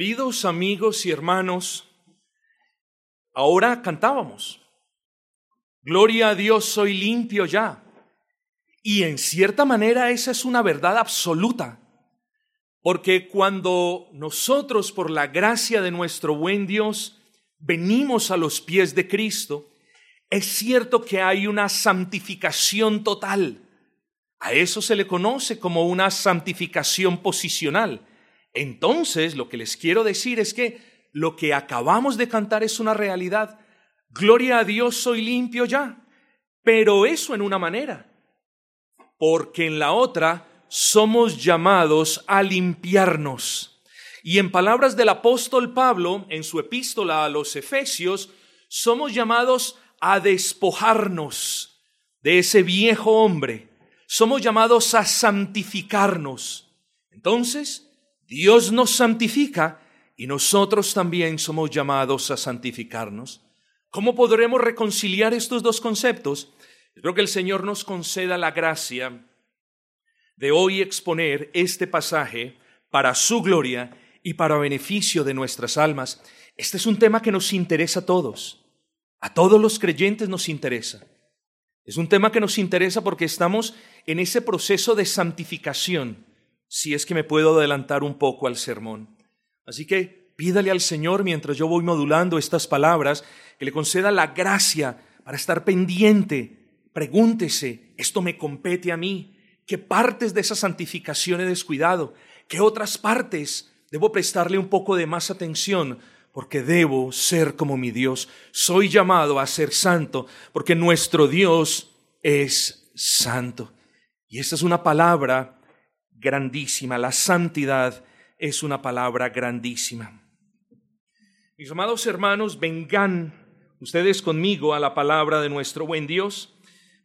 Queridos amigos y hermanos, ahora cantábamos. Gloria a Dios, soy limpio ya. Y en cierta manera esa es una verdad absoluta. Porque cuando nosotros, por la gracia de nuestro buen Dios, venimos a los pies de Cristo, es cierto que hay una santificación total. A eso se le conoce como una santificación posicional. Entonces, lo que les quiero decir es que lo que acabamos de cantar es una realidad. Gloria a Dios, soy limpio ya. Pero eso en una manera. Porque en la otra somos llamados a limpiarnos. Y en palabras del apóstol Pablo, en su epístola a los Efesios, somos llamados a despojarnos de ese viejo hombre. Somos llamados a santificarnos. Entonces, Dios nos santifica y nosotros también somos llamados a santificarnos. ¿Cómo podremos reconciliar estos dos conceptos? Espero que el Señor nos conceda la gracia de hoy exponer este pasaje para su gloria y para beneficio de nuestras almas. Este es un tema que nos interesa a todos. A todos los creyentes nos interesa. Es un tema que nos interesa porque estamos en ese proceso de santificación si es que me puedo adelantar un poco al sermón. Así que pídale al Señor mientras yo voy modulando estas palabras, que le conceda la gracia para estar pendiente. Pregúntese, ¿esto me compete a mí? ¿Qué partes de esa santificación he descuidado? ¿Qué otras partes debo prestarle un poco de más atención? Porque debo ser como mi Dios. Soy llamado a ser santo, porque nuestro Dios es santo. Y esta es una palabra grandísima. La santidad es una palabra grandísima. Mis amados hermanos, vengan ustedes conmigo a la palabra de nuestro buen Dios.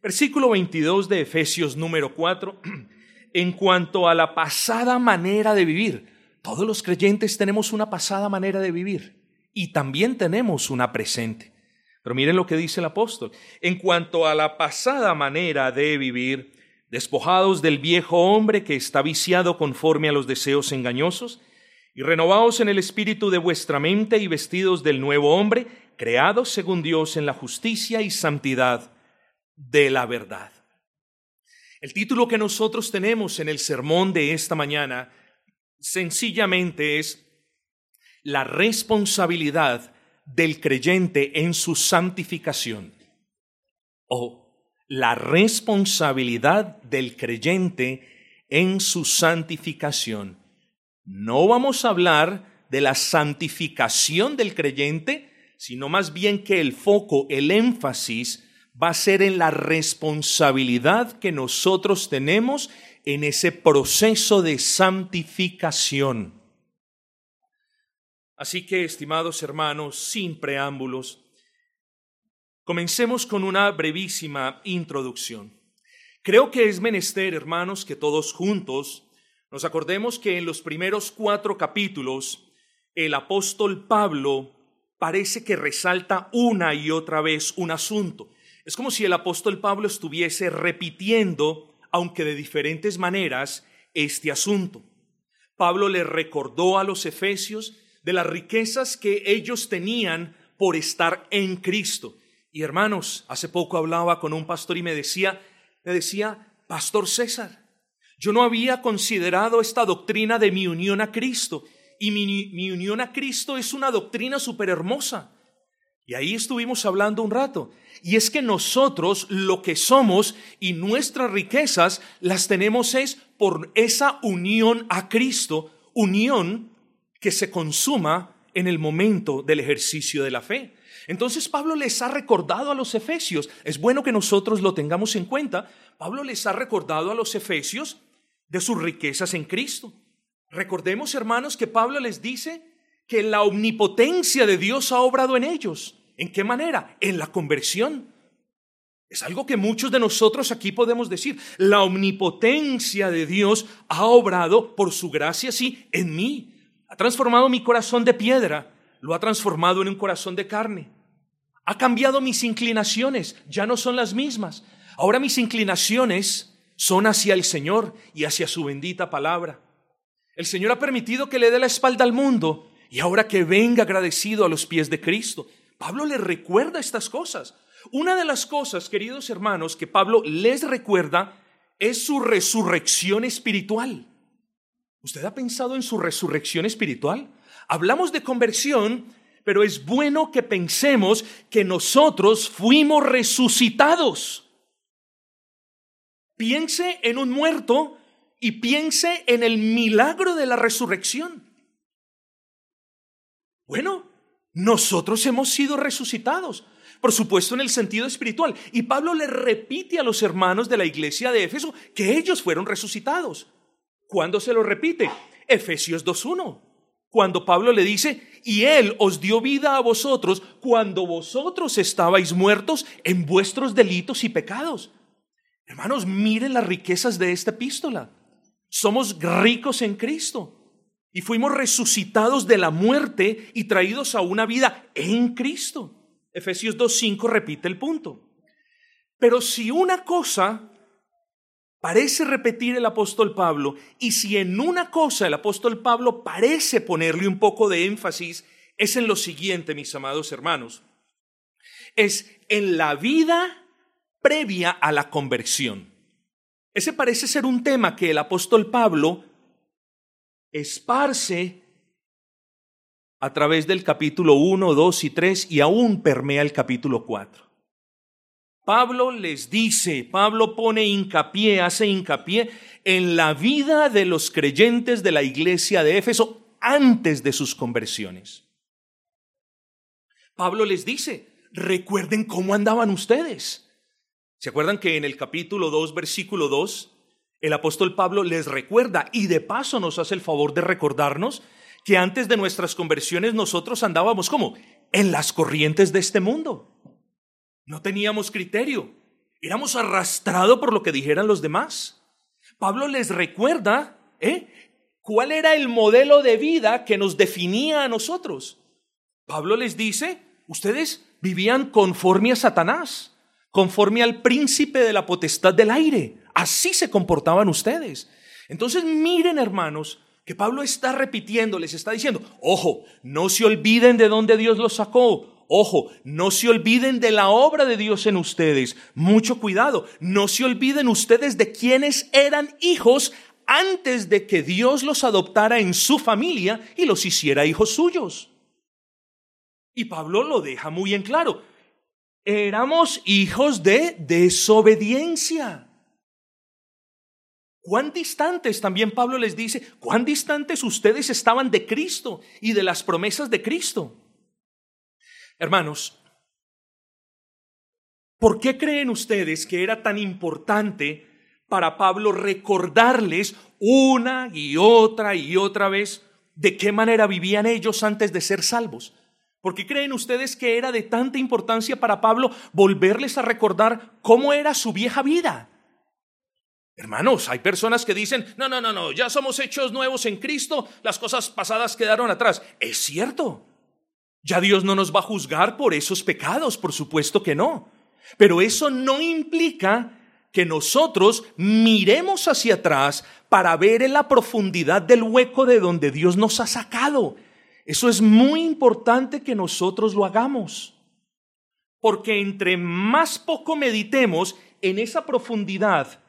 Versículo 22 de Efesios número 4. En cuanto a la pasada manera de vivir, todos los creyentes tenemos una pasada manera de vivir y también tenemos una presente. Pero miren lo que dice el apóstol. En cuanto a la pasada manera de vivir, despojados del viejo hombre que está viciado conforme a los deseos engañosos, y renovados en el espíritu de vuestra mente y vestidos del nuevo hombre, creados según Dios en la justicia y santidad de la verdad. El título que nosotros tenemos en el sermón de esta mañana sencillamente es la responsabilidad del creyente en su santificación o la responsabilidad del creyente en su santificación. No vamos a hablar de la santificación del creyente, sino más bien que el foco, el énfasis va a ser en la responsabilidad que nosotros tenemos en ese proceso de santificación. Así que, estimados hermanos, sin preámbulos, Comencemos con una brevísima introducción. Creo que es menester, hermanos, que todos juntos nos acordemos que en los primeros cuatro capítulos el apóstol Pablo parece que resalta una y otra vez un asunto. Es como si el apóstol Pablo estuviese repitiendo, aunque de diferentes maneras, este asunto. Pablo le recordó a los efesios de las riquezas que ellos tenían por estar en Cristo y hermanos, hace poco hablaba con un pastor y me decía, me decía, Pastor César, yo no había considerado esta doctrina de mi unión a Cristo. Y mi, mi unión a Cristo es una doctrina súper hermosa. Y ahí estuvimos hablando un rato. Y es que nosotros lo que somos y nuestras riquezas las tenemos es por esa unión a Cristo, unión que se consuma en el momento del ejercicio de la fe. Entonces Pablo les ha recordado a los efesios, es bueno que nosotros lo tengamos en cuenta, Pablo les ha recordado a los efesios de sus riquezas en Cristo. Recordemos, hermanos, que Pablo les dice que la omnipotencia de Dios ha obrado en ellos. ¿En qué manera? En la conversión. Es algo que muchos de nosotros aquí podemos decir. La omnipotencia de Dios ha obrado por su gracia, sí, en mí. Ha transformado mi corazón de piedra, lo ha transformado en un corazón de carne. Ha cambiado mis inclinaciones, ya no son las mismas. Ahora mis inclinaciones son hacia el Señor y hacia su bendita palabra. El Señor ha permitido que le dé la espalda al mundo y ahora que venga agradecido a los pies de Cristo. Pablo le recuerda estas cosas. Una de las cosas, queridos hermanos, que Pablo les recuerda es su resurrección espiritual. ¿Usted ha pensado en su resurrección espiritual? Hablamos de conversión, pero es bueno que pensemos que nosotros fuimos resucitados. Piense en un muerto y piense en el milagro de la resurrección. Bueno, nosotros hemos sido resucitados, por supuesto en el sentido espiritual. Y Pablo le repite a los hermanos de la iglesia de Éfeso que ellos fueron resucitados. ¿Cuándo se lo repite? Efesios 2.1. Cuando Pablo le dice, y Él os dio vida a vosotros cuando vosotros estabais muertos en vuestros delitos y pecados. Hermanos, miren las riquezas de esta epístola. Somos ricos en Cristo y fuimos resucitados de la muerte y traídos a una vida en Cristo. Efesios 2.5 repite el punto. Pero si una cosa parece repetir el apóstol Pablo, y si en una cosa el apóstol Pablo parece ponerle un poco de énfasis, es en lo siguiente, mis amados hermanos. Es en la vida previa a la conversión. Ese parece ser un tema que el apóstol Pablo esparce a través del capítulo 1, 2 y 3 y aún permea el capítulo 4. Pablo les dice, Pablo pone hincapié, hace hincapié en la vida de los creyentes de la iglesia de Éfeso antes de sus conversiones. Pablo les dice, recuerden cómo andaban ustedes. ¿Se acuerdan que en el capítulo 2, versículo 2, el apóstol Pablo les recuerda y de paso nos hace el favor de recordarnos que antes de nuestras conversiones nosotros andábamos como en las corrientes de este mundo. No teníamos criterio. Éramos arrastrados por lo que dijeran los demás. Pablo les recuerda, ¿eh? ¿Cuál era el modelo de vida que nos definía a nosotros? Pablo les dice, ustedes vivían conforme a Satanás, conforme al príncipe de la potestad del aire. Así se comportaban ustedes. Entonces miren, hermanos, que Pablo está repitiendo, les está diciendo, ojo, no se olviden de dónde Dios los sacó, Ojo, no se olviden de la obra de Dios en ustedes. Mucho cuidado. No se olviden ustedes de quienes eran hijos antes de que Dios los adoptara en su familia y los hiciera hijos suyos. Y Pablo lo deja muy en claro. Éramos hijos de desobediencia. ¿Cuán distantes, también Pablo les dice, cuán distantes ustedes estaban de Cristo y de las promesas de Cristo? Hermanos, ¿por qué creen ustedes que era tan importante para Pablo recordarles una y otra y otra vez de qué manera vivían ellos antes de ser salvos? ¿Por qué creen ustedes que era de tanta importancia para Pablo volverles a recordar cómo era su vieja vida? Hermanos, hay personas que dicen, no, no, no, no, ya somos hechos nuevos en Cristo, las cosas pasadas quedaron atrás. Es cierto, ya Dios no nos va a juzgar por esos pecados, por supuesto que no. Pero eso no implica que nosotros miremos hacia atrás para ver en la profundidad del hueco de donde Dios nos ha sacado. Eso es muy importante que nosotros lo hagamos. Porque entre más poco meditemos en esa profundidad,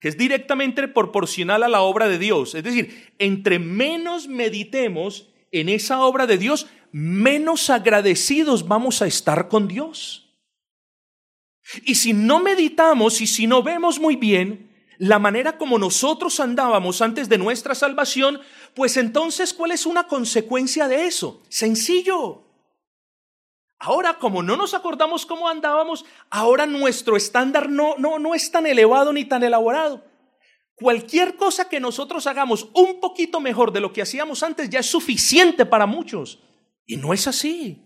que es directamente proporcional a la obra de Dios, es decir, entre menos meditemos en esa obra de Dios, menos agradecidos vamos a estar con Dios. Y si no meditamos y si no vemos muy bien la manera como nosotros andábamos antes de nuestra salvación, pues entonces, ¿cuál es una consecuencia de eso? Sencillo. Ahora, como no nos acordamos cómo andábamos, ahora nuestro estándar no, no, no es tan elevado ni tan elaborado. Cualquier cosa que nosotros hagamos un poquito mejor de lo que hacíamos antes ya es suficiente para muchos. Y no es así.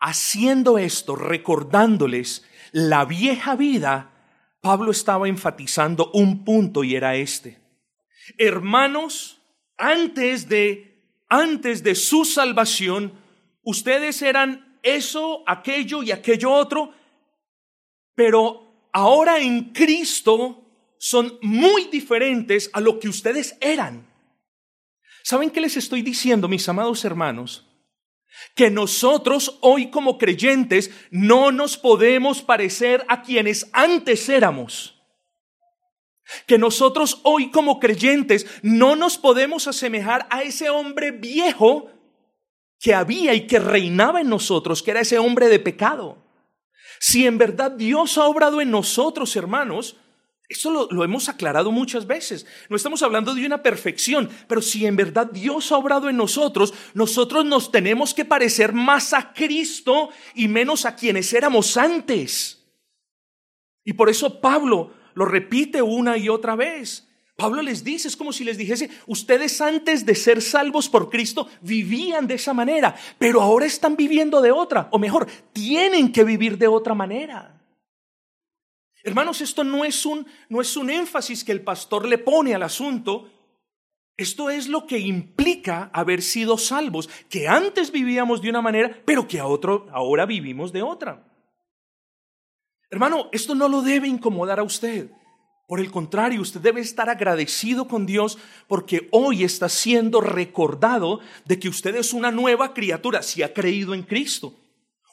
Haciendo esto, recordándoles la vieja vida, Pablo estaba enfatizando un punto y era este. Hermanos, antes de antes de su salvación, ustedes eran eso, aquello y aquello otro, pero ahora en Cristo son muy diferentes a lo que ustedes eran. ¿Saben qué les estoy diciendo, mis amados hermanos? Que nosotros hoy como creyentes no nos podemos parecer a quienes antes éramos. Que nosotros hoy como creyentes no nos podemos asemejar a ese hombre viejo que había y que reinaba en nosotros, que era ese hombre de pecado. Si en verdad Dios ha obrado en nosotros, hermanos, eso lo, hemos aclarado muchas veces. No estamos hablando de una perfección, pero si en verdad Dios ha obrado en nosotros, nosotros nos tenemos que parecer más a Cristo y menos a quienes éramos antes. Y por eso Pablo lo repite una y otra vez. Pablo les dice, es como si les dijese, ustedes antes de ser salvos por Cristo vivían de esa manera, pero ahora están viviendo de otra, o mejor, tienen que vivir de otra manera. Hermanos, esto no es un, no es un énfasis que el pastor le pone al asunto. Esto es lo que implica haber sido salvos, que antes vivíamos de una manera, pero que ahora vivimos de otra. Hermano, esto no lo debe incomodar a usted. Por el contrario, usted debe estar agradecido con Dios porque hoy está siendo recordado de que usted es una nueva criatura si ha creído en Cristo.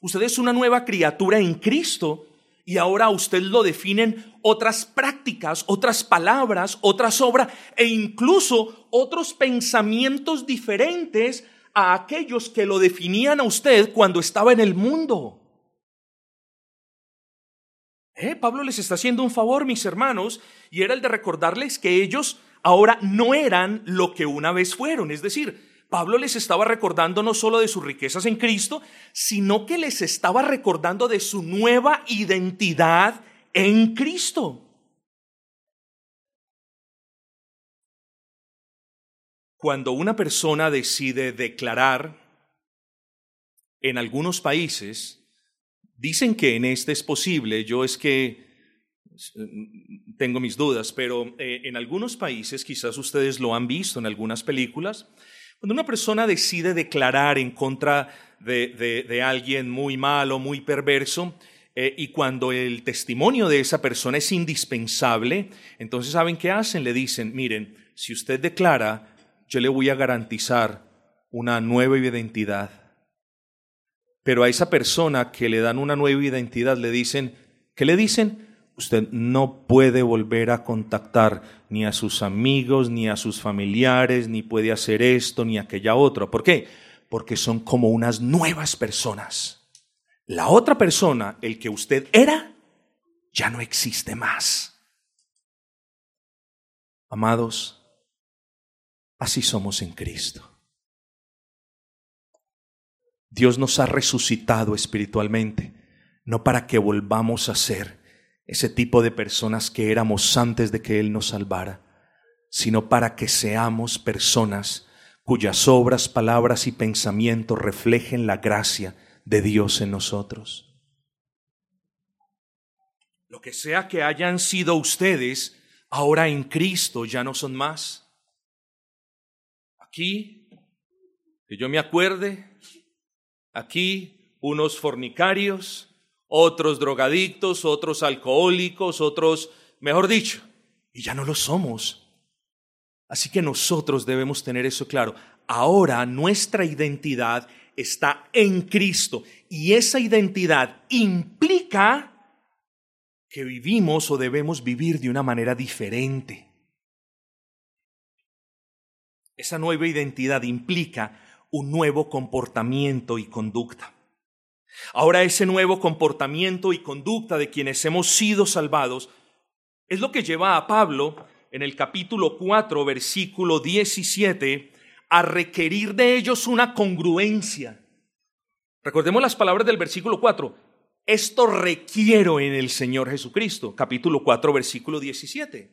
Usted es una nueva criatura en Cristo y ahora usted lo definen otras prácticas, otras palabras, otras obras e incluso otros pensamientos diferentes a aquellos que lo definían a usted cuando estaba en el mundo. ¿Eh? Pablo les está haciendo un favor, mis hermanos, y era el de recordarles que ellos ahora no eran lo que una vez fueron, es decir, Pablo les estaba recordando no solo de sus riquezas en Cristo, sino que les estaba recordando de su nueva identidad en Cristo. Cuando una persona decide declarar, en algunos países, dicen que en este es posible, yo es que tengo mis dudas, pero eh, en algunos países, quizás ustedes lo han visto en algunas películas, cuando una persona decide declarar en contra de, alguien muy malo, muy perverso, eh, y cuando el testimonio de esa persona es indispensable, entonces ¿saben qué hacen? Le dicen, miren, si usted declara, yo le voy a garantizar una nueva identidad. Pero a esa persona que le dan una nueva identidad le dicen, ¿qué le dicen? Usted no puede volver a contactar ni a sus amigos, ni a sus familiares, ni puede hacer esto, ni aquella otra. ¿Por qué? Porque son como unas nuevas personas. La otra persona, el que usted era, ya no existe más. Amados, así somos en Cristo. Dios nos ha resucitado espiritualmente, no para que volvamos a ser ese tipo de personas que éramos antes de que Él nos salvara, sino para que seamos personas cuyas obras, palabras y pensamientos reflejen la gracia de Dios en nosotros. Lo que sea que hayan sido ustedes, ahora en Cristo ya no son más. Aquí, que yo me acuerde, aquí unos fornicarios, otros drogadictos, otros alcohólicos, otros, mejor dicho, y ya no lo somos. Así que nosotros debemos tener eso claro. Ahora nuestra identidad está en Cristo y esa identidad implica que vivimos o debemos vivir de una manera diferente. Esa nueva identidad implica un nuevo comportamiento y conducta. Ahora ese nuevo comportamiento y conducta de quienes hemos sido salvados es lo que lleva a Pablo en el capítulo 4, versículo 17, a requerir de ellos una congruencia. Recordemos las palabras del versículo 4. Esto requiero en el Señor Jesucristo, capítulo 4, versículo 17.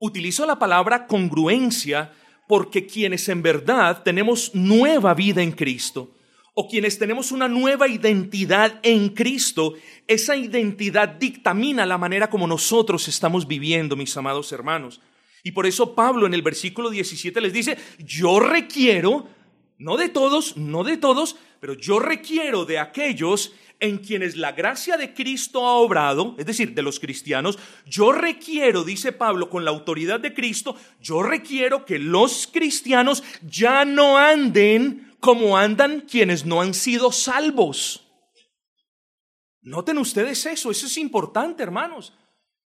Utilizo la palabra congruencia porque quienes en verdad tenemos nueva vida en Cristo, o quienes tenemos una nueva identidad en Cristo, esa identidad dictamina la manera como nosotros estamos viviendo, mis amados hermanos. Y por eso Pablo en el versículo 17 les dice, yo requiero, no de todos, no de todos, pero yo requiero de aquellos en quienes la gracia de Cristo ha obrado, es decir, de los cristianos, yo requiero, dice Pablo, con la autoridad de Cristo, yo requiero que los cristianos ya no anden como andan quienes no han sido salvos. Noten ustedes eso, eso es importante, hermanos.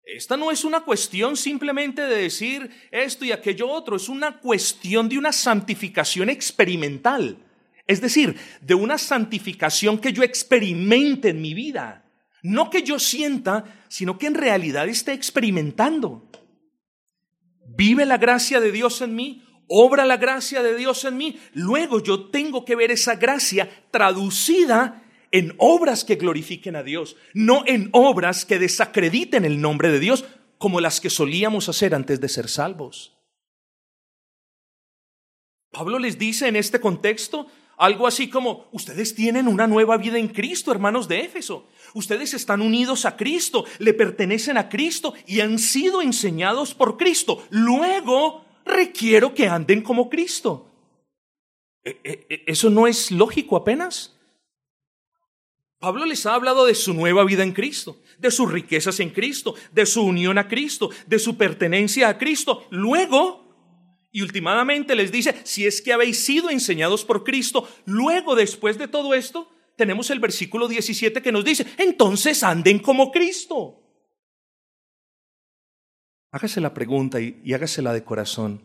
Esta no es una cuestión simplemente de decir esto y aquello otro, es una cuestión de una santificación experimental. Es decir, de una santificación que yo experimente en mi vida. No que yo sienta, sino que en realidad esté experimentando. Vive la gracia de Dios en mí, obra la gracia de Dios en mí. Luego yo tengo que ver esa gracia traducida en obras que glorifiquen a Dios, no en obras que desacrediten el nombre de Dios, como las que solíamos hacer antes de ser salvos. Pablo les dice en este contexto algo así como, ustedes tienen una nueva vida en Cristo, hermanos de Éfeso. Ustedes están unidos a Cristo, le pertenecen a Cristo y han sido enseñados por Cristo. Luego requiero que anden como Cristo. ¿E, e, e, ¿Eso no es lógico apenas? Pablo les ha hablado de su nueva vida en Cristo, de sus riquezas en Cristo, de su unión a Cristo, de su pertenencia a Cristo. Luego, y últimamente les dice, si es que habéis sido enseñados por Cristo, luego después de todo esto, tenemos el versículo 17 que nos dice, entonces anden como Cristo. Hágase la pregunta y, y hágasela de corazón.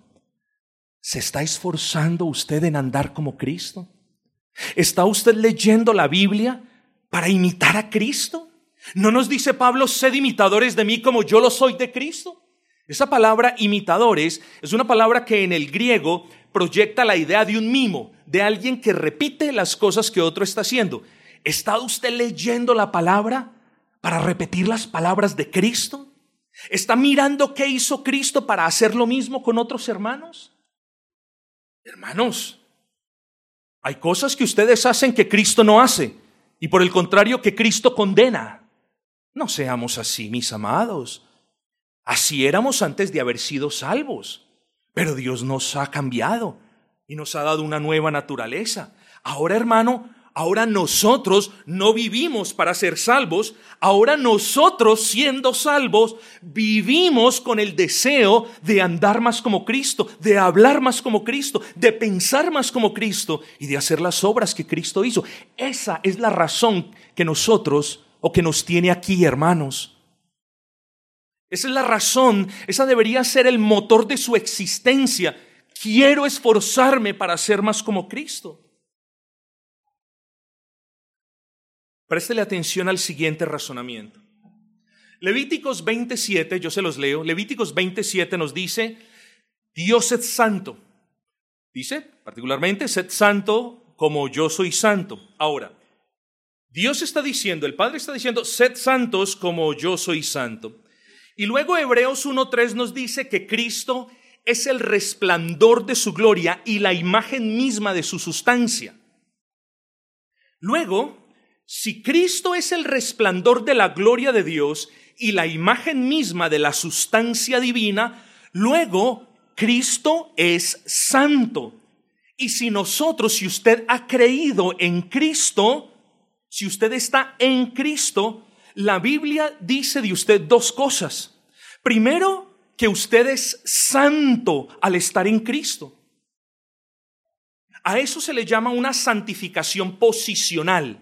¿Se está esforzando usted en andar como Cristo? ¿Está usted leyendo la Biblia? para imitar a Cristo? ¿No nos dice Pablo, sed imitadores de mí como yo lo soy de Cristo? Esa palabra imitadores es una palabra que en el griego proyecta la idea de un mimo, de alguien que repite las cosas que otro está haciendo. ¿Está usted leyendo la palabra para repetir las palabras de Cristo? ¿Está mirando qué hizo Cristo para hacer lo mismo con otros hermanos? Hermanos, hay cosas que ustedes hacen que Cristo no hace y por el contrario que Cristo condena. No seamos así, mis amados. Así éramos antes de haber sido salvos, pero Dios nos ha cambiado y nos ha dado una nueva naturaleza. Ahora, hermano, Ahora nosotros no vivimos para ser salvos, ahora nosotros siendo salvos vivimos con el deseo de andar más como Cristo, de hablar más como Cristo, de pensar más como Cristo y de hacer las obras que Cristo hizo. Esa es la razón que nosotros o que nos tiene aquí, hermanos. Esa es la razón, esa debería ser el motor de su existencia. Quiero esforzarme para ser más como Cristo. Préstele atención al siguiente razonamiento. Levíticos 27, yo se los leo, Levíticos 27 nos dice, Dios es santo. Dice, particularmente, sed santo como yo soy santo. Ahora, Dios está diciendo, el Padre está diciendo, sed santos como yo soy santo. Y luego Hebreos 1.3 nos dice que Cristo es el resplandor de su gloria y la imagen misma de su sustancia. Luego, si Cristo es el resplandor de la gloria de Dios y la imagen misma de la sustancia divina, luego Cristo es santo. Y si nosotros, si usted ha creído en Cristo, si usted está en Cristo, la Biblia dice de usted dos cosas. Primero, que usted es santo al estar en Cristo. A eso se le llama una santificación posicional.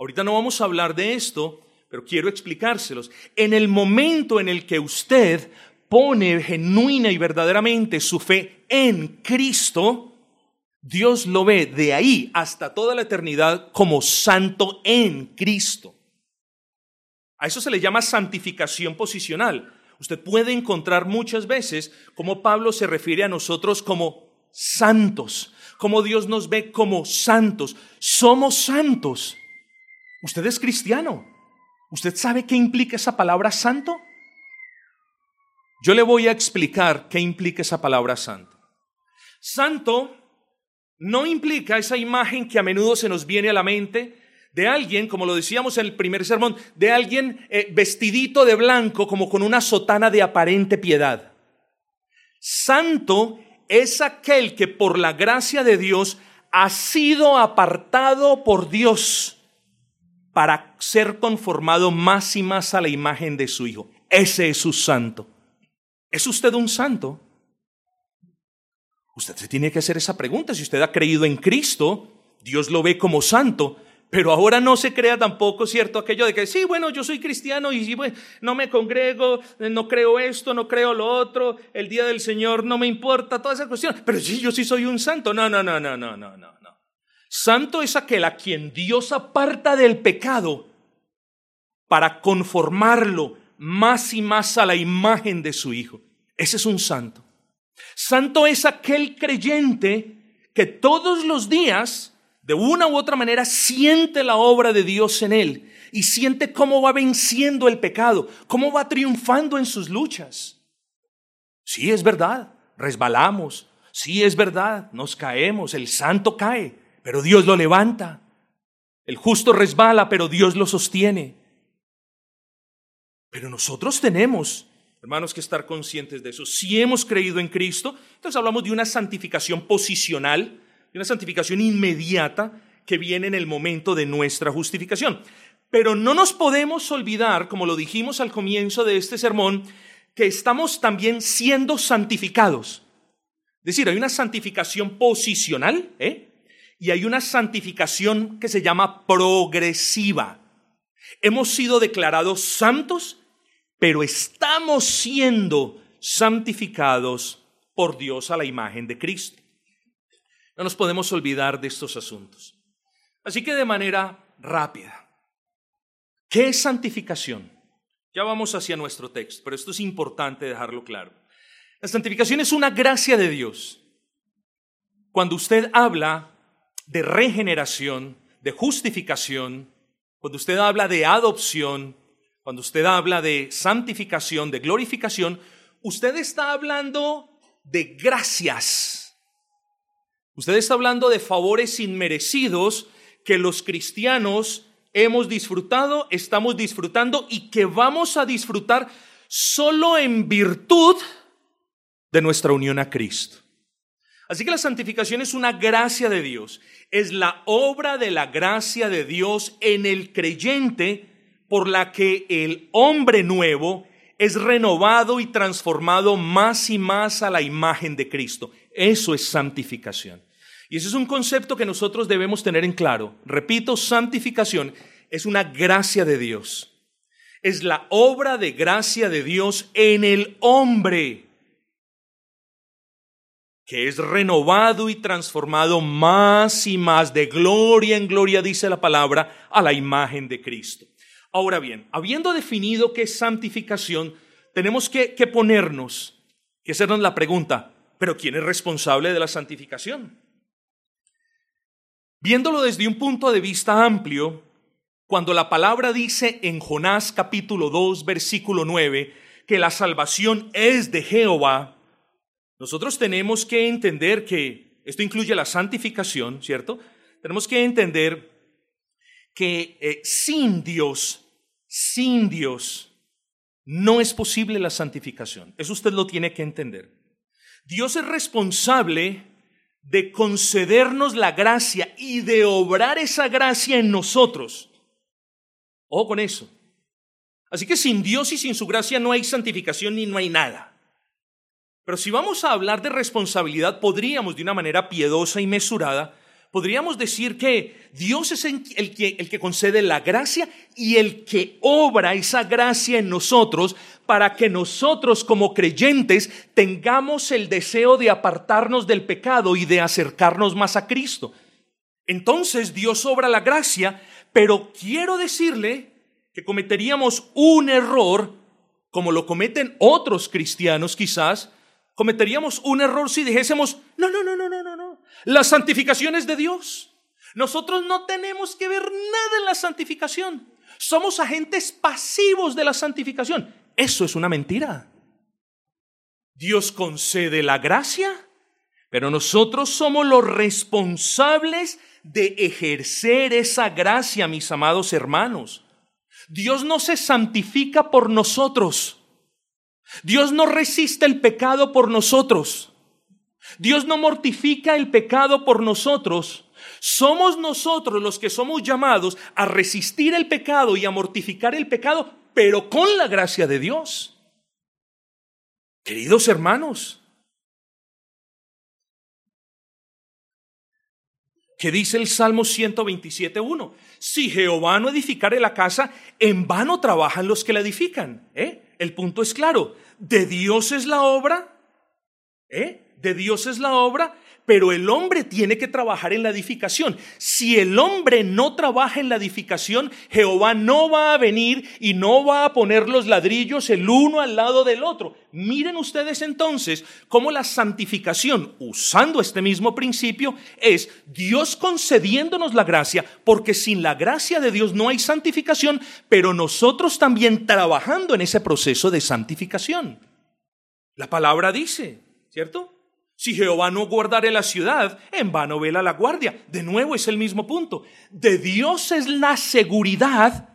Ahorita no vamos a hablar de esto, pero quiero explicárselos. En el momento en el que usted pone genuina y verdaderamente su fe en Cristo, Dios lo ve de ahí hasta toda la eternidad como santo en Cristo. A eso se le llama santificación posicional. Usted puede encontrar muchas veces cómo Pablo se refiere a nosotros como santos, como Dios nos ve como santos. Somos santos. Usted es cristiano. ¿Usted sabe qué implica esa palabra santo? Yo le voy a explicar qué implica esa palabra santo. Santo no implica esa imagen que a menudo se nos viene a la mente de alguien, como lo decíamos en el primer sermón, de alguien eh, vestidito de blanco como con una sotana de aparente piedad. Santo es aquel que por la gracia de Dios ha sido apartado por Dios para ser conformado más y más a la imagen de su Hijo. Ese es su santo. ¿Es usted un santo? Usted se tiene que hacer esa pregunta. Si usted ha creído en Cristo, Dios lo ve como santo, pero ahora no se crea tampoco, ¿cierto? Aquello de que, sí, bueno, yo soy cristiano y bueno, no me congrego, no creo esto, no creo lo otro, el día del Señor no me importa, toda esa cuestión. Pero sí, yo sí soy un santo. No, no, no, no, no, no, no. Santo es aquel a quien Dios aparta del pecado para conformarlo más y más a la imagen de su Hijo. Ese es un santo. Santo es aquel creyente que todos los días, de una u otra manera, siente la obra de Dios en él y siente cómo va venciendo el pecado, cómo va triunfando en sus luchas. Sí, es verdad, resbalamos, sí, es verdad, nos caemos, el santo cae, pero Dios lo levanta. El justo resbala, pero Dios lo sostiene. Pero nosotros tenemos, hermanos, que estar conscientes de eso. Si hemos creído en Cristo, entonces hablamos de una santificación posicional, de una santificación inmediata que viene en el momento de nuestra justificación. Pero no nos podemos olvidar, como lo dijimos al comienzo de este sermón, que estamos también siendo santificados. Es decir, hay una santificación posicional, ¿eh? Y hay una santificación que se llama progresiva. Hemos sido declarados santos, pero estamos siendo santificados por Dios a la imagen de Cristo. No nos podemos olvidar de estos asuntos. Así que de manera rápida, ¿qué es santificación? Ya vamos hacia nuestro texto, pero esto es importante dejarlo claro. La santificación es una gracia de Dios. Cuando usted habla de regeneración, de justificación, cuando usted habla de adopción, cuando usted habla de santificación, de glorificación, usted está hablando de gracias. Usted está hablando de favores inmerecidos que los cristianos hemos disfrutado, estamos disfrutando y que vamos a disfrutar solo en virtud de nuestra unión a Cristo. Así que la santificación es una gracia de Dios, es la obra de la gracia de Dios en el creyente por la que el hombre nuevo es renovado y transformado más y más a la imagen de Cristo. Eso es santificación. Y ese es un concepto que nosotros debemos tener en claro. Repito, santificación es una gracia de Dios. Es la obra de gracia de Dios en el hombre que es renovado y transformado más y más de gloria en gloria, dice la palabra, a la imagen de Cristo. Ahora bien, habiendo definido qué es santificación, tenemos que, que ponernos, que hacernos la pregunta, pero ¿quién es responsable de la santificación? Viéndolo desde un punto de vista amplio, cuando la palabra dice en Jonás capítulo 2, versículo 9, que la salvación es de Jehová, nosotros tenemos que entender que esto incluye la santificación, ¿cierto? Tenemos que entender que eh, sin Dios, sin Dios, no es posible la santificación. Eso usted lo tiene que entender. Dios es responsable de concedernos la gracia y de obrar esa gracia en nosotros. Ojo con eso. Así que sin Dios y sin su gracia no hay santificación ni no hay nada. Pero si vamos a hablar de responsabilidad, podríamos de una manera piedosa y mesurada, podríamos decir que Dios es el que, el que concede la gracia y el que obra esa gracia en nosotros para que nosotros como creyentes tengamos el deseo de apartarnos del pecado y de acercarnos más a Cristo. Entonces Dios obra la gracia, pero quiero decirle que cometeríamos un error, como lo cometen otros cristianos quizás, cometeríamos un error si dijésemos, no, no, no, no, no, no, no. La santificación es de Dios. Nosotros no tenemos que ver nada en la santificación. Somos agentes pasivos de la santificación. Eso es una mentira. Dios concede la gracia, pero nosotros somos los responsables de ejercer esa gracia, mis amados hermanos. Dios no se santifica por nosotros. Dios no resiste el pecado por nosotros. Dios no mortifica el pecado por nosotros. Somos nosotros los que somos llamados a resistir el pecado y a mortificar el pecado, pero con la gracia de Dios. Queridos hermanos, ¿qué dice el Salmo 127.1? Si Jehová no edificare la casa, en vano trabajan los que la edifican. ¿eh? El punto es claro, de Dios es la obra, ¿eh? de Dios es la obra, pero el hombre tiene que trabajar en la edificación. Si el hombre no trabaja en la edificación, Jehová no va a venir y no va a poner los ladrillos el uno al lado del otro. Miren ustedes entonces cómo la santificación, usando este mismo principio, es Dios concediéndonos la gracia, porque sin la gracia de Dios no hay santificación, pero nosotros también trabajando en ese proceso de santificación. La palabra dice, ¿cierto? Si Jehová no guardare la ciudad, en vano vela la guardia. De nuevo es el mismo punto. De Dios es la seguridad,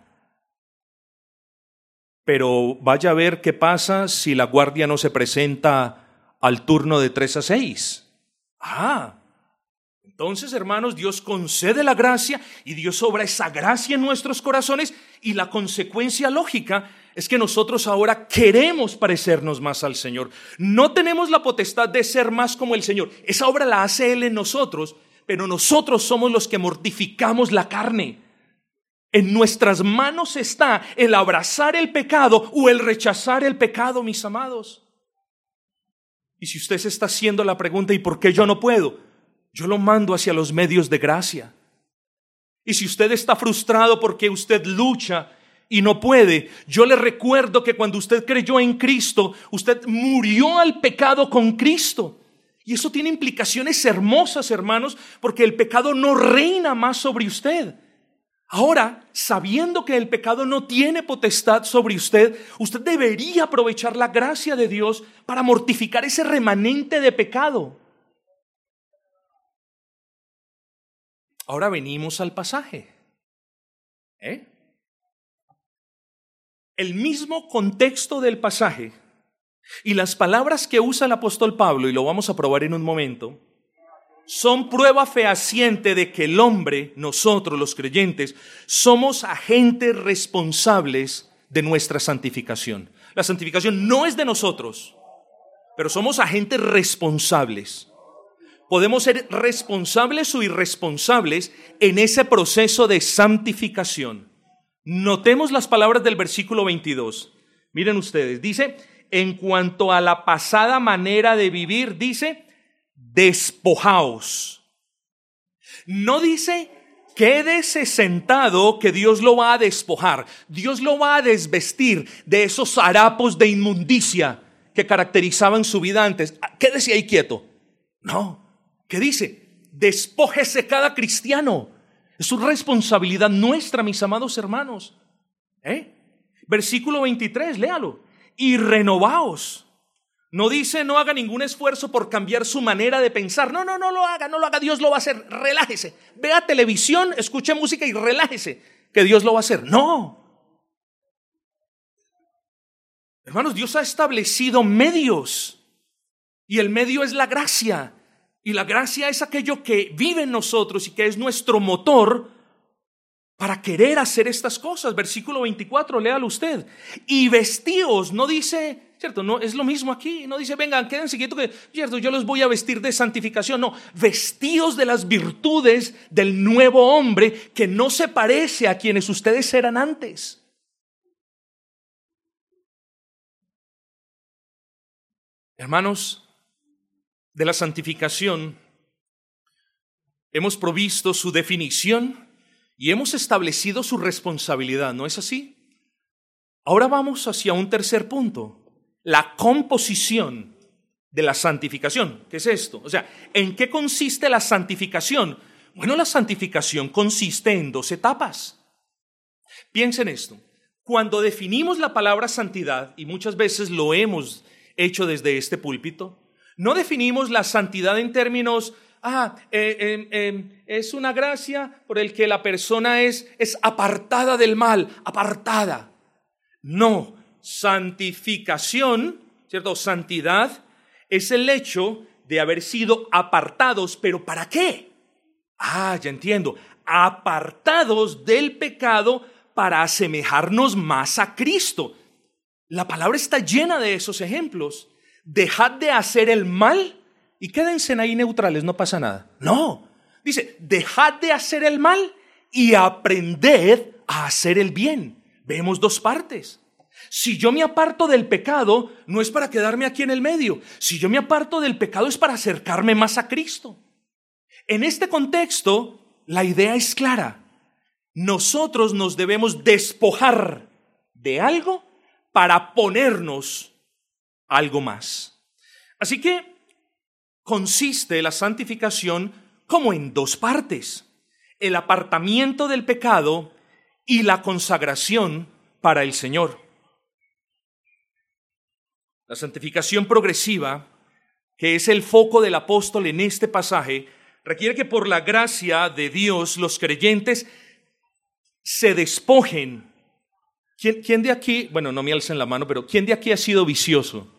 pero vaya a ver qué pasa si la guardia no se presenta al turno de tres a seis. Ah, entonces, hermanos, Dios concede la gracia y Dios obra esa gracia en nuestros corazones y la consecuencia lógica es que nosotros ahora queremos parecernos más al Señor. No tenemos la potestad de ser más como el Señor. Esa obra la hace Él en nosotros, pero nosotros somos los que mortificamos la carne. En nuestras manos está el abrazar el pecado o el rechazar el pecado, mis amados. Y si usted se está haciendo la pregunta, ¿y por qué yo no puedo? yo lo mando hacia los medios de gracia. Y si usted está frustrado porque usted lucha y no puede, yo le recuerdo que cuando usted creyó en Cristo, usted murió al pecado con Cristo. Y eso tiene implicaciones hermosas, hermanos, porque el pecado no reina más sobre usted. Ahora, sabiendo que el pecado no tiene potestad sobre usted, usted debería aprovechar la gracia de Dios para mortificar ese remanente de pecado. Ahora venimos al pasaje. ¿Eh? El mismo contexto del pasaje y las palabras que usa el apóstol Pablo, y lo vamos a probar en un momento, son prueba fehaciente de que el hombre, nosotros los creyentes, somos agentes responsables de nuestra santificación. La santificación no es de nosotros, pero somos agentes responsables podemos ser responsables o irresponsables en ese proceso de santificación. Notemos las palabras del versículo 22. Miren ustedes, dice, en cuanto a la pasada manera de vivir, dice, despojaos. No dice, quédese sentado que Dios lo va a despojar. Dios lo va a desvestir de esos harapos de inmundicia que caracterizaban su vida antes. Quédese ahí quieto. No, ¿Qué dice? Despójese cada cristiano. Es su responsabilidad nuestra, mis amados hermanos. ¿Eh? Versículo 23, léalo. Y renovaos. No dice no haga ningún esfuerzo por cambiar su manera de pensar. No, no, no lo haga, no lo haga. Dios lo va a hacer. Relájese. Vea televisión, escuche música y relájese. Que Dios lo va a hacer. No. Hermanos, Dios ha establecido medios. Y el medio es la gracia. Y la gracia es aquello que vive en nosotros y que es nuestro motor para querer hacer estas cosas. Versículo 24, léalo usted. Y vestíos, no dice, ¿cierto? No, es lo mismo aquí. No dice, vengan, quédense quietos que, ¿cierto? Yo los voy a vestir de santificación. No, vestíos de las virtudes del nuevo hombre que no se parece a quienes ustedes eran antes. Hermanos, de la santificación, hemos provisto su definición y hemos establecido su responsabilidad, ¿no es así? Ahora vamos hacia un tercer punto, la composición de la santificación. ¿Qué es esto? O sea, ¿en qué consiste la santificación? Bueno, la santificación consiste en dos etapas. Piensen esto. Cuando definimos la palabra santidad, y muchas veces lo hemos hecho desde este púlpito, no definimos la santidad en términos, ah, eh, em, em, es una gracia por el que la persona es, es apartada del mal, apartada. No, santificación, ¿cierto? Santidad es el hecho de haber sido apartados, pero ¿para qué? Ah, ya entiendo, apartados del pecado para asemejarnos más a Cristo. La palabra está llena de esos ejemplos. Dejad de hacer el mal y quédense ahí neutrales, no pasa nada. No, dice, dejad de hacer el mal y aprended a hacer el bien. Vemos dos partes. Si yo me aparto del pecado, no es para quedarme aquí en el medio. Si yo me aparto del pecado es para acercarme más a Cristo. En este contexto, la idea es clara. Nosotros nos debemos despojar de algo para ponernos algo más. Así que consiste la santificación como en dos partes. El apartamiento del pecado y la consagración para el Señor. La santificación progresiva, que es el foco del apóstol en este pasaje, requiere que por la gracia de Dios los creyentes se despojen. ¿Quién, de aquí, bueno, no me alcen la mano, pero ¿quién de aquí ha sido vicioso?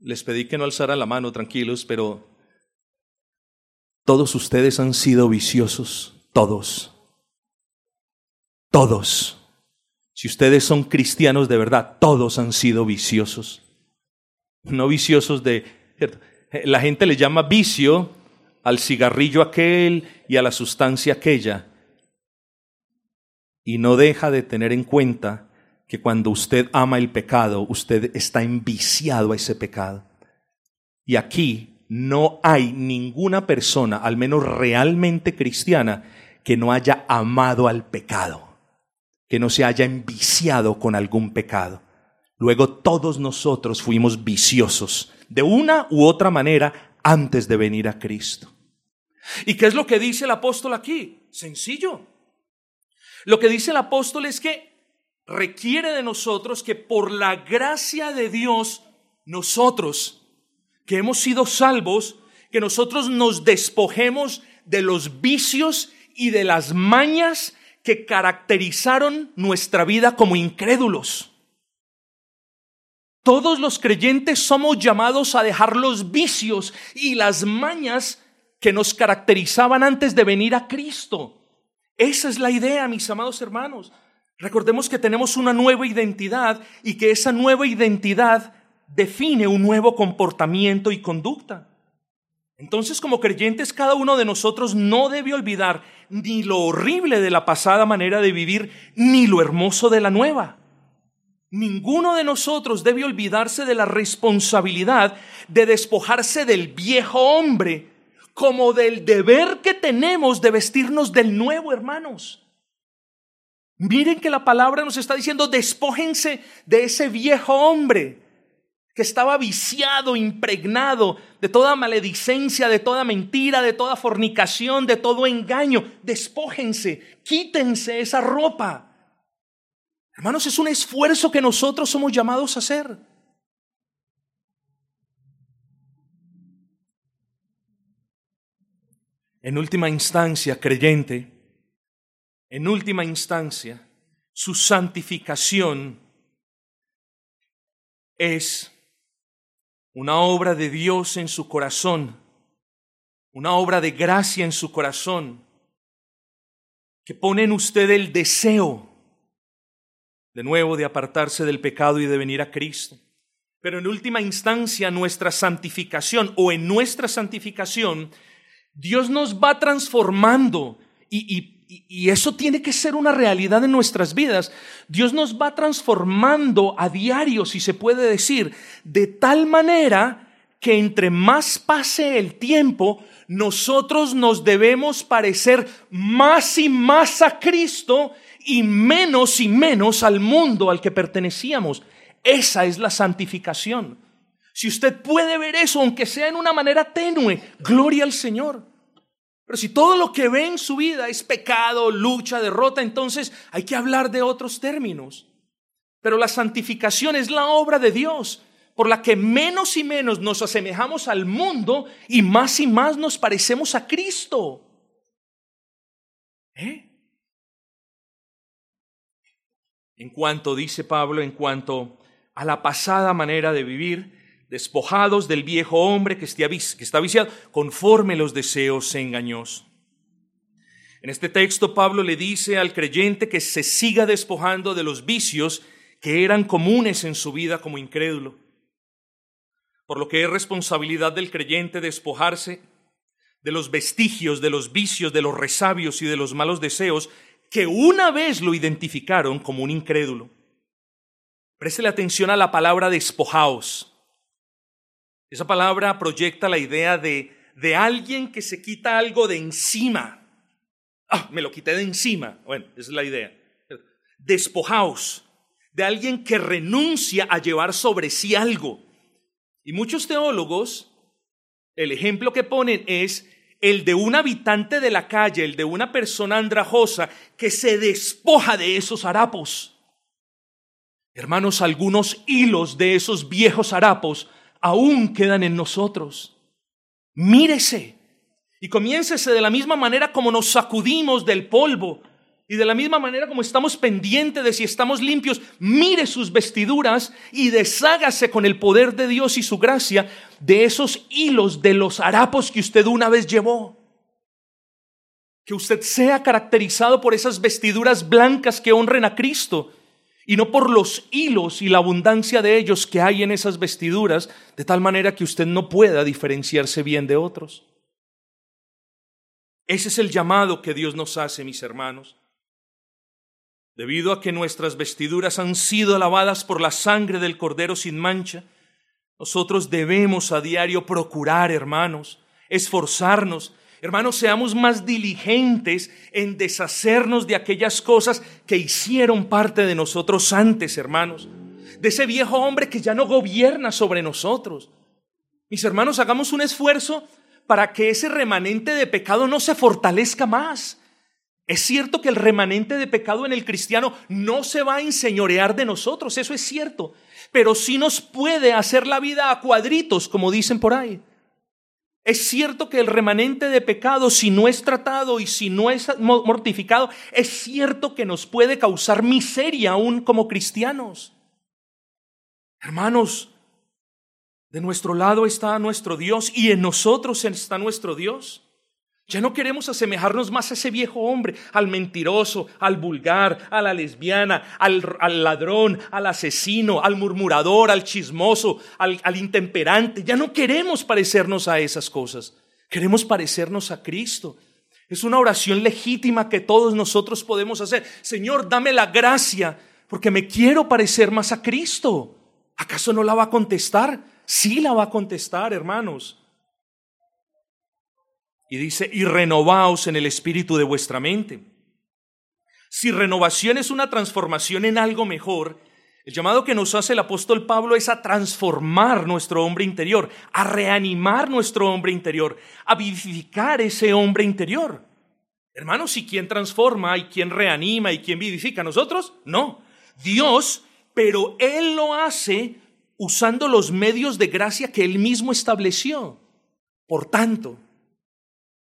Les pedí que no alzaran la mano, tranquilos, pero todos ustedes han sido viciosos, todos. Todos. Si ustedes son cristianos de verdad, todos han sido viciosos. No viciosos de... La gente le llama vicio al cigarrillo aquel y a la sustancia aquella. Y no deja de tener en cuenta que cuando usted ama el pecado, usted está enviciado a ese pecado. Y aquí no hay ninguna persona, al menos realmente cristiana, que no haya amado al pecado que no se haya enviciado con algún pecado. Luego todos nosotros fuimos viciosos de una u otra manera antes de venir a Cristo. ¿Y qué es lo que dice el apóstol aquí? Sencillo. Lo que dice el apóstol es que requiere de nosotros que por la gracia de Dios, nosotros, que hemos sido salvos, que nosotros nos despojemos de los vicios y de las mañas que caracterizaron nuestra vida como incrédulos. Todos los creyentes somos llamados a dejar los vicios y las mañas que nos caracterizaban antes de venir a Cristo. Esa es la idea, mis amados hermanos. Recordemos que tenemos una nueva identidad y que esa nueva identidad define un nuevo comportamiento y conducta. Entonces, como creyentes, cada uno de nosotros no debe olvidar ni lo horrible de la pasada manera de vivir, ni lo hermoso de la nueva. Ninguno de nosotros debe olvidarse de la responsabilidad de despojarse del viejo hombre, como del deber que tenemos de vestirnos del nuevo, hermanos. Miren que la palabra nos está diciendo, despójense de ese viejo hombre que estaba viciado, impregnado de toda maledicencia, de toda mentira, de toda fornicación, de todo engaño. Despójense, quítense esa ropa. Hermanos, es un esfuerzo que nosotros somos llamados a hacer. En última instancia, creyente, en última instancia, su santificación es una obra de Dios en su corazón, una obra de gracia en su corazón, que pone en usted el deseo de nuevo de apartarse del pecado y de venir a Cristo. Pero en última instancia, nuestra santificación o en nuestra santificación, Dios nos va transformando y, y, eso tiene que ser una realidad en nuestras vidas. Dios nos va transformando a diario, si se puede decir, de tal manera que entre más pase el tiempo, nosotros nos debemos parecer más y más a Cristo y menos y menos al mundo al que pertenecíamos. Esa es la santificación. Si usted puede ver eso, aunque sea en una manera tenue, gloria al Señor. Pero si todo lo que ve en su vida es pecado, lucha, derrota, entonces hay que hablar de otros términos. Pero la santificación es la obra de Dios por la que menos y menos nos asemejamos al mundo y más y más nos parecemos a Cristo. ¿Eh? En cuanto, dice Pablo, en cuanto a la pasada manera de vivir, despojados del viejo hombre que está viciado, conforme los deseos engañosos. En este texto Pablo le dice al creyente que se siga despojando de los vicios que eran comunes en su vida como incrédulo. Por lo que es responsabilidad del creyente despojarse de los vestigios, de los vicios, de los resabios y de los malos deseos que una vez lo identificaron como un incrédulo. Préstele atención a la palabra despojaos. Esa palabra proyecta la idea de, de alguien que se quita algo de encima. Ah, me lo quité de encima. Bueno, esa es la idea. Despojaos de alguien que renuncia a llevar sobre sí algo. Y muchos teólogos, el ejemplo que ponen es el de un habitante de la calle, el de una persona andrajosa que se despoja de esos harapos. Hermanos, algunos hilos de esos viejos harapos aún quedan en nosotros. Mírese y comiéncese de la misma manera como nos sacudimos del polvo y de la misma manera como estamos pendientes de si estamos limpios, mire sus vestiduras y deshágase con el poder de Dios y su gracia de esos hilos de los harapos que usted una vez llevó. Que usted sea caracterizado por esas vestiduras blancas que honren a Cristo y no por los hilos y la abundancia de ellos que hay en esas vestiduras, de tal manera que usted no pueda diferenciarse bien de otros. Ese es el llamado que Dios nos hace, mis hermanos. Debido a que nuestras vestiduras han sido lavadas por la sangre del Cordero sin mancha, nosotros debemos a diario procurar, hermanos, esforzarnos. Hermanos, seamos más diligentes en deshacernos de aquellas cosas que hicieron parte de nosotros antes, hermanos. De ese viejo hombre que ya no gobierna sobre nosotros. Mis hermanos, hagamos un esfuerzo para que ese remanente de pecado no se fortalezca más es cierto que el remanente de pecado en el cristiano no se va a enseñorear de nosotros, eso es cierto, pero sí nos puede hacer la vida a cuadritos, como dicen por ahí. Es cierto que el remanente de pecado, si no es tratado y si no es mortificado, es cierto que nos puede causar miseria aún como cristianos. Hermanos, de nuestro lado está nuestro Dios y en nosotros está nuestro Dios. Ya no queremos asemejarnos más a ese viejo hombre, al mentiroso, al vulgar, a la lesbiana, al, ladrón, al asesino, al murmurador, al chismoso, al, al intemperante. Ya no queremos parecernos a esas cosas. Queremos parecernos a Cristo. Es una oración legítima que todos nosotros podemos hacer. Señor, dame la gracia porque me quiero parecer más a Cristo. ¿Acaso no la va a contestar? Sí la va a contestar, hermanos. Y dice, y renovaos en el espíritu de vuestra mente. Si renovación es una transformación en algo mejor, el llamado que nos hace el apóstol Pablo es a transformar nuestro hombre interior, a reanimar nuestro hombre interior, a vivificar ese hombre interior. Hermanos, ¿y quién transforma y quién reanima y quién vivifica? ¿Nosotros? No. Dios, pero Él lo hace usando los medios de gracia que Él mismo estableció. Por tanto,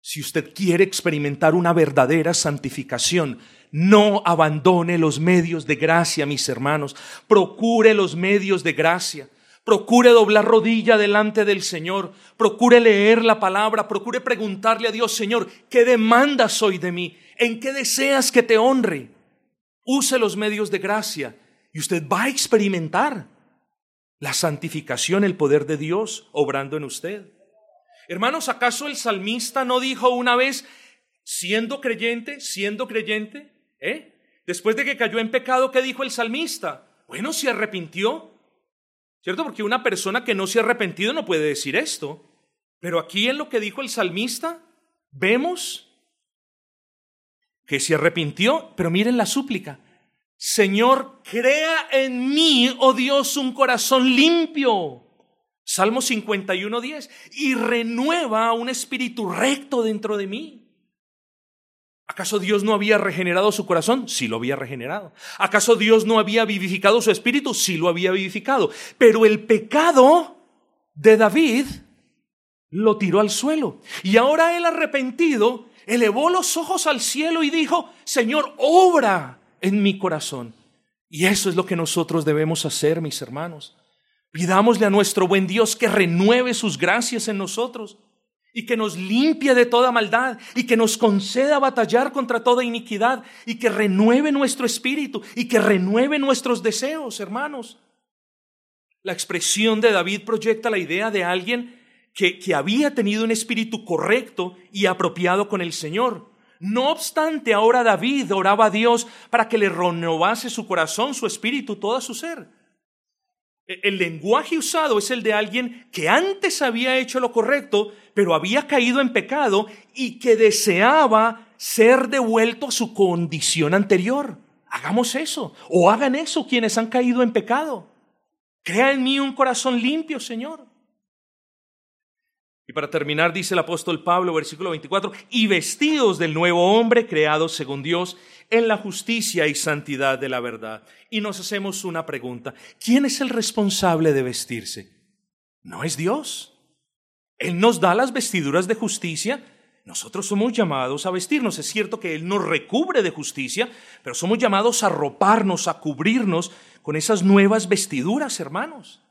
si usted quiere experimentar una verdadera santificación, no abandone los medios de gracia, mis hermanos. Procure los medios de gracia. Procure doblar rodilla delante del Señor. Procure leer la palabra. Procure preguntarle a Dios, Señor, ¿qué demandas hoy de mí? ¿En qué deseas que te honre? Use los medios de gracia y usted va a experimentar la santificación, el poder de Dios obrando en usted. Hermanos, ¿acaso el salmista no dijo una vez, siendo creyente, siendo creyente? ¿Eh? Después de que cayó en pecado, ¿qué dijo el salmista? Bueno, se arrepintió. ¿Cierto? Porque una persona que no se ha arrepentido no puede decir esto. Pero aquí en lo que dijo el salmista, vemos que se arrepintió, pero miren la súplica. Señor, crea en mí, oh Dios, un corazón limpio Salmo 51, 10. Y renueva un espíritu recto dentro de mí. ¿Acaso Dios no había regenerado su corazón? Sí lo había regenerado. ¿Acaso Dios no había vivificado su espíritu? Sí lo había vivificado. Pero el pecado de David lo tiró al suelo. Y ahora él arrepentido elevó los ojos al cielo y dijo, Señor, obra en mi corazón. Y eso es lo que nosotros debemos hacer, mis hermanos Pidámosle a nuestro buen Dios que renueve sus gracias en nosotros y que nos limpie de toda maldad y que nos conceda batallar contra toda iniquidad y que renueve nuestro espíritu y que renueve nuestros deseos, hermanos. La expresión de David proyecta la idea de alguien que, que había tenido un espíritu correcto y apropiado con el Señor. No obstante, ahora David oraba a Dios para que le renovase su corazón, su espíritu, todo su ser. E, el lenguaje usado es el de alguien que antes había hecho lo correcto, pero había caído en pecado y que deseaba ser devuelto a su condición anterior. Hagamos eso, o hagan eso quienes han caído en pecado. Crea en mí un corazón limpio, Señor. Y para terminar, dice el apóstol Pablo, versículo 24, y vestidos del nuevo hombre creado según Dios en la justicia y santidad de la verdad. Y nos hacemos una pregunta, ¿quién es el responsable de vestirse? No es Dios. Él nos da las vestiduras de justicia. Nosotros somos llamados a vestirnos. Es cierto que Él nos recubre de justicia, pero somos llamados a roparnos, a cubrirnos con esas nuevas vestiduras, hermanos.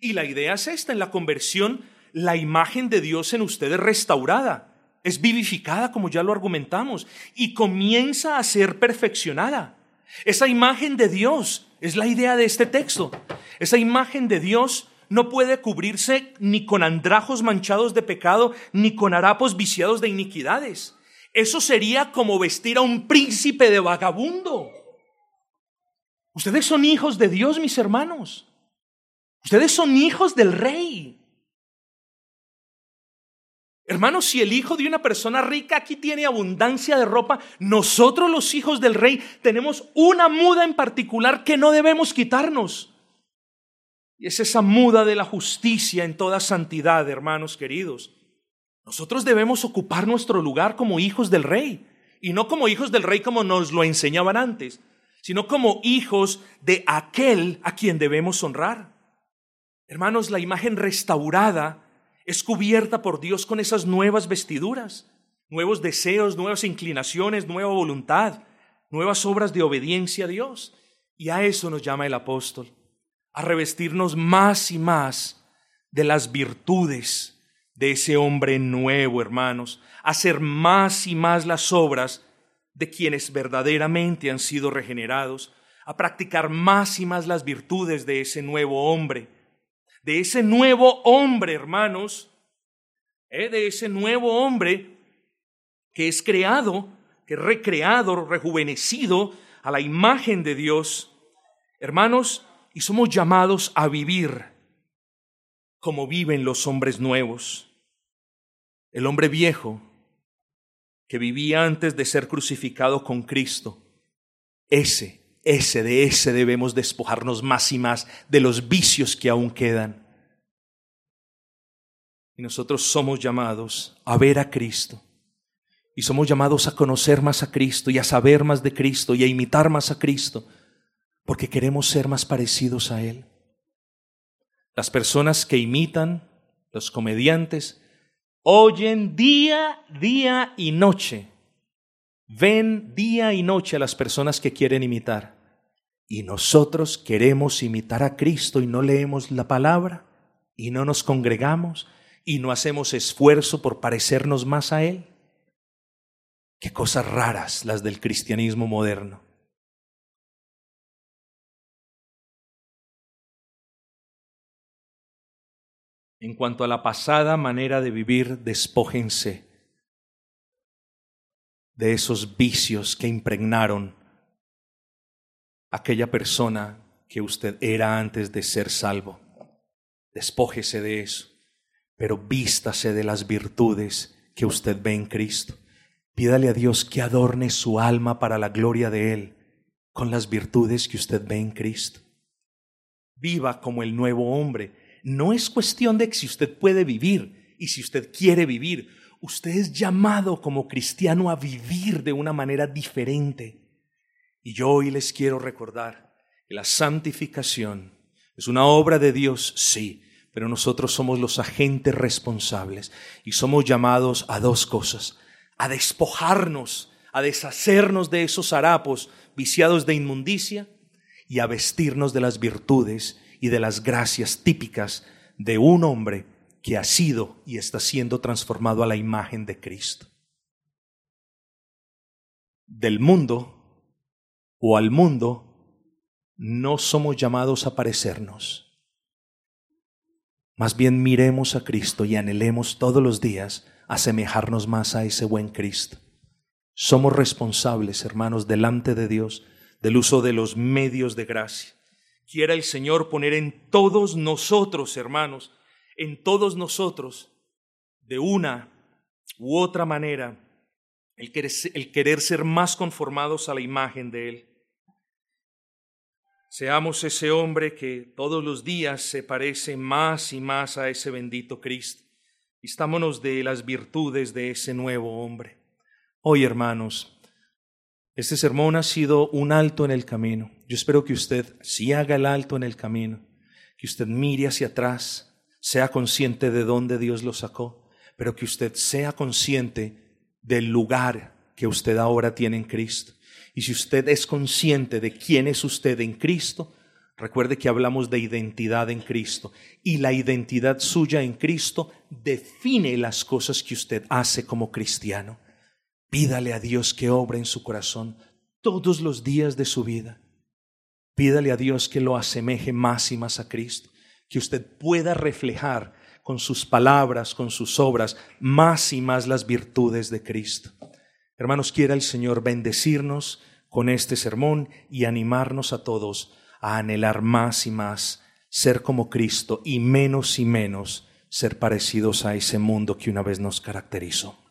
Y la idea es esta, en la conversión la imagen de Dios en usted es restaurada, es vivificada, como ya lo argumentamos, y comienza a ser perfeccionada. Esa imagen de Dios es la idea de este texto. Esa imagen de Dios no puede cubrirse ni con andrajos manchados de pecado, ni con harapos viciados de iniquidades. Eso sería como vestir a un príncipe de vagabundo. Ustedes son hijos de Dios, mis hermanos. Ustedes son hijos del rey. Hermanos, si el hijo de una persona rica aquí tiene abundancia de ropa, nosotros los hijos del rey tenemos una muda en particular que no debemos quitarnos. Y es esa muda de la justicia en toda santidad, hermanos queridos. Nosotros debemos ocupar nuestro lugar como hijos del rey, y no como hijos del rey como nos lo enseñaban antes, sino como hijos de aquel a quien debemos honrar. Hermanos, la imagen restaurada es cubierta por Dios con esas nuevas vestiduras, nuevos deseos, nuevas inclinaciones, nueva voluntad, nuevas obras de obediencia a Dios. Y a eso nos llama el apóstol, a revestirnos más y más de las virtudes de ese hombre nuevo, hermanos, a hacer más y más las obras de quienes verdaderamente han sido regenerados, a practicar más y más las virtudes de ese nuevo hombre de ese nuevo hombre, hermanos, ¿eh? de ese nuevo hombre que es creado, que es recreado, rejuvenecido a la imagen de Dios, hermanos, y somos llamados a vivir como viven los hombres nuevos. El hombre viejo que vivía antes de ser crucificado con Cristo, ese ese, de ese debemos despojarnos más y más de los vicios que aún quedan. Y nosotros somos llamados a ver a Cristo. Y somos llamados a conocer más a Cristo y a saber más de Cristo y a imitar más a Cristo, porque queremos ser más parecidos a Él. Las personas que imitan, los comediantes, oyen día, día y noche, ven día y noche a las personas que quieren imitar y nosotros queremos imitar a Cristo y no leemos la palabra y no nos congregamos y no hacemos esfuerzo por parecernos más a Él. Qué cosas raras las del cristianismo moderno. En cuanto a la pasada manera de vivir, despójense de esos vicios que impregnaron aquella persona que usted era antes de ser salvo. Despójese de eso, pero vístase de las virtudes que usted ve en Cristo. Pídale a Dios que adorne su alma para la gloria de Él con las virtudes que usted ve en Cristo. Viva como el nuevo hombre. No es cuestión de si usted puede vivir y si usted quiere vivir. Usted es llamado como cristiano a vivir de una manera diferente. Y yo hoy les quiero recordar que la santificación es una obra de Dios, sí, pero nosotros somos los agentes responsables y somos llamados a dos cosas, a despojarnos, a deshacernos de esos harapos viciados de inmundicia y a vestirnos de las virtudes y de las gracias típicas de un hombre que ha sido y está siendo transformado a la imagen de Cristo. Del mundo o al mundo no somos llamados a parecernos. Más bien miremos a Cristo y anhelemos todos los días asemejarnos más a ese buen Cristo. Somos responsables, hermanos, delante de Dios del uso de los medios de gracia. Quiera el Señor poner en todos nosotros, hermanos, en todos nosotros, de una u otra manera, el querer, ser más conformados a la imagen de Él. Seamos ese hombre que todos los días se parece más y más a ese bendito Cristo. Vistámonos de las virtudes de ese nuevo hombre. Hoy, hermanos, este sermón ha sido un alto en el camino. Yo espero que usted sí haga el alto en el camino, que usted mire hacia atrás, sea consciente de dónde Dios lo sacó, pero que usted sea consciente del lugar que usted ahora tiene en Cristo. Y si usted es consciente de quién es usted en Cristo, recuerde que hablamos de identidad en Cristo. Y la identidad suya en Cristo define las cosas que usted hace como cristiano. Pídale a Dios que obre en su corazón todos los días de su vida. Pídale a Dios que lo asemeje más y más a Cristo, que usted pueda reflejar con sus palabras, con sus obras, más y más las virtudes de Cristo. Hermanos, quiera el Señor bendecirnos con este sermón y animarnos a todos a anhelar más y más ser como Cristo y menos y menos ser parecidos a ese mundo que una vez nos caracterizó.